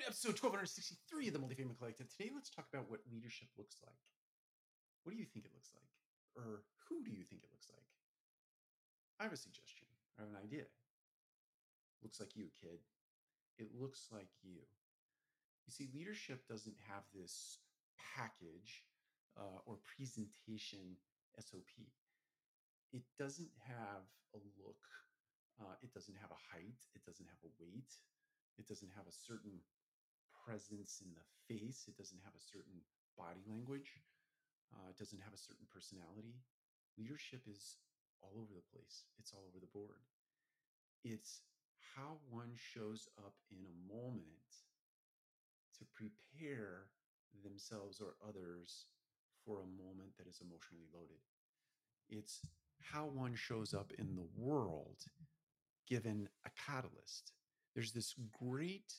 to episode 1263 of the Multifamily Collective. Today, let's talk about what leadership looks like. What do you think it looks like? Or who do you think it looks like? I have a suggestion. I have an idea. Looks like you, kid. It looks like you. You see, leadership doesn't have this package uh, or presentation SOP. It doesn't have a look, uh, it doesn't have a height, it doesn't have a weight, it doesn't have a certain presence in the face, it doesn't have a certain body language, uh, it doesn't have a certain personality. Leadership is all over the place, it's all over the board. It's how one shows up in a moment to prepare themselves or others for a moment that is emotionally loaded. It's how one shows up in the world given a catalyst. There's this great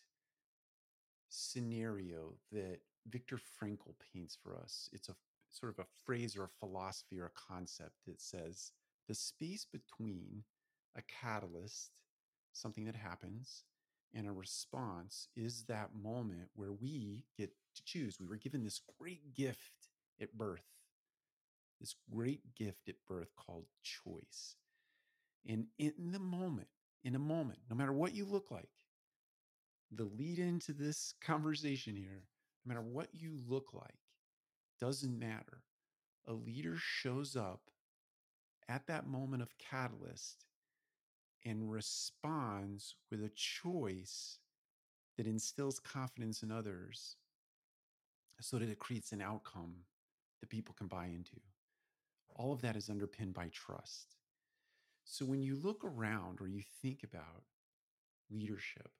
scenario that Viktor Frankl paints for us. It's a sort of a phrase or a philosophy or a concept that says the space between a catalyst, something that happens, and a response is that moment where we get to choose. We were given this great gift at birth, this great gift at birth called choice. And in the moment, in a moment, no matter what you look like, the lead into this conversation here, no matter what you look like, doesn't matter. A leader shows up at that moment of catalyst and responds with a choice that instills confidence in others so that it creates an outcome that people can buy into. All of that is underpinned by trust. So when you look around or you think about leadership,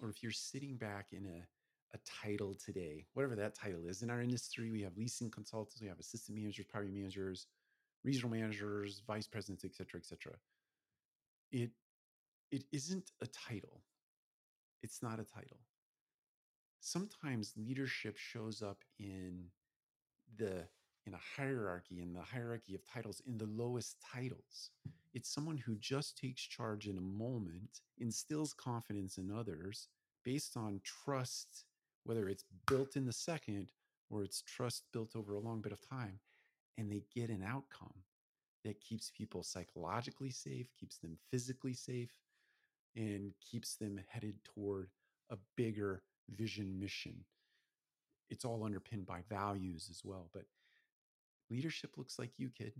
or if you're sitting back in a, a title today, whatever that title is, in our industry, we have leasing consultants, we have assistant managers, property managers, regional managers, vice presidents, et cetera, et cetera. It it isn't a title. It's not a title. Sometimes leadership shows up in the in a hierarchy, in the hierarchy of titles, in the lowest titles. It's someone who just takes charge in a moment, instills confidence in others based on trust, whether it's built in the second or it's trust built over a long bit of time, and they get an outcome that keeps people psychologically safe, keeps them physically safe, and keeps them headed toward a bigger vision mission. It's all underpinned by values as well. But leadership looks like you, kid.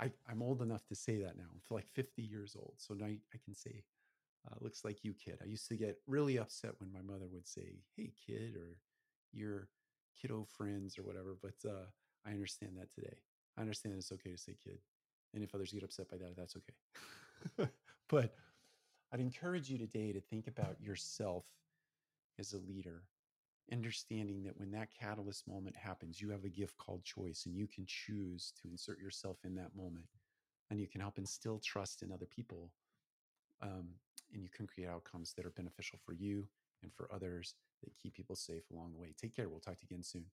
I, am old enough to say that now. I'm like 50 years old. So now I can say, uh, looks like you, kid. I used to get really upset when my mother would say, hey, kid, or your kiddo friends or whatever. But uh, I understand that today. I understand it's okay to say kid. And if others get upset by that, that's okay. but I'd encourage you today to think about yourself as a leader, understanding that when that catalyst moment happens, you have a gift called choice and you can choose to insert yourself in that moment and you can help instill trust in other people. Um, can create outcomes that are beneficial for you and for others that keep people safe along the way. Take care. We'll talk to you again soon.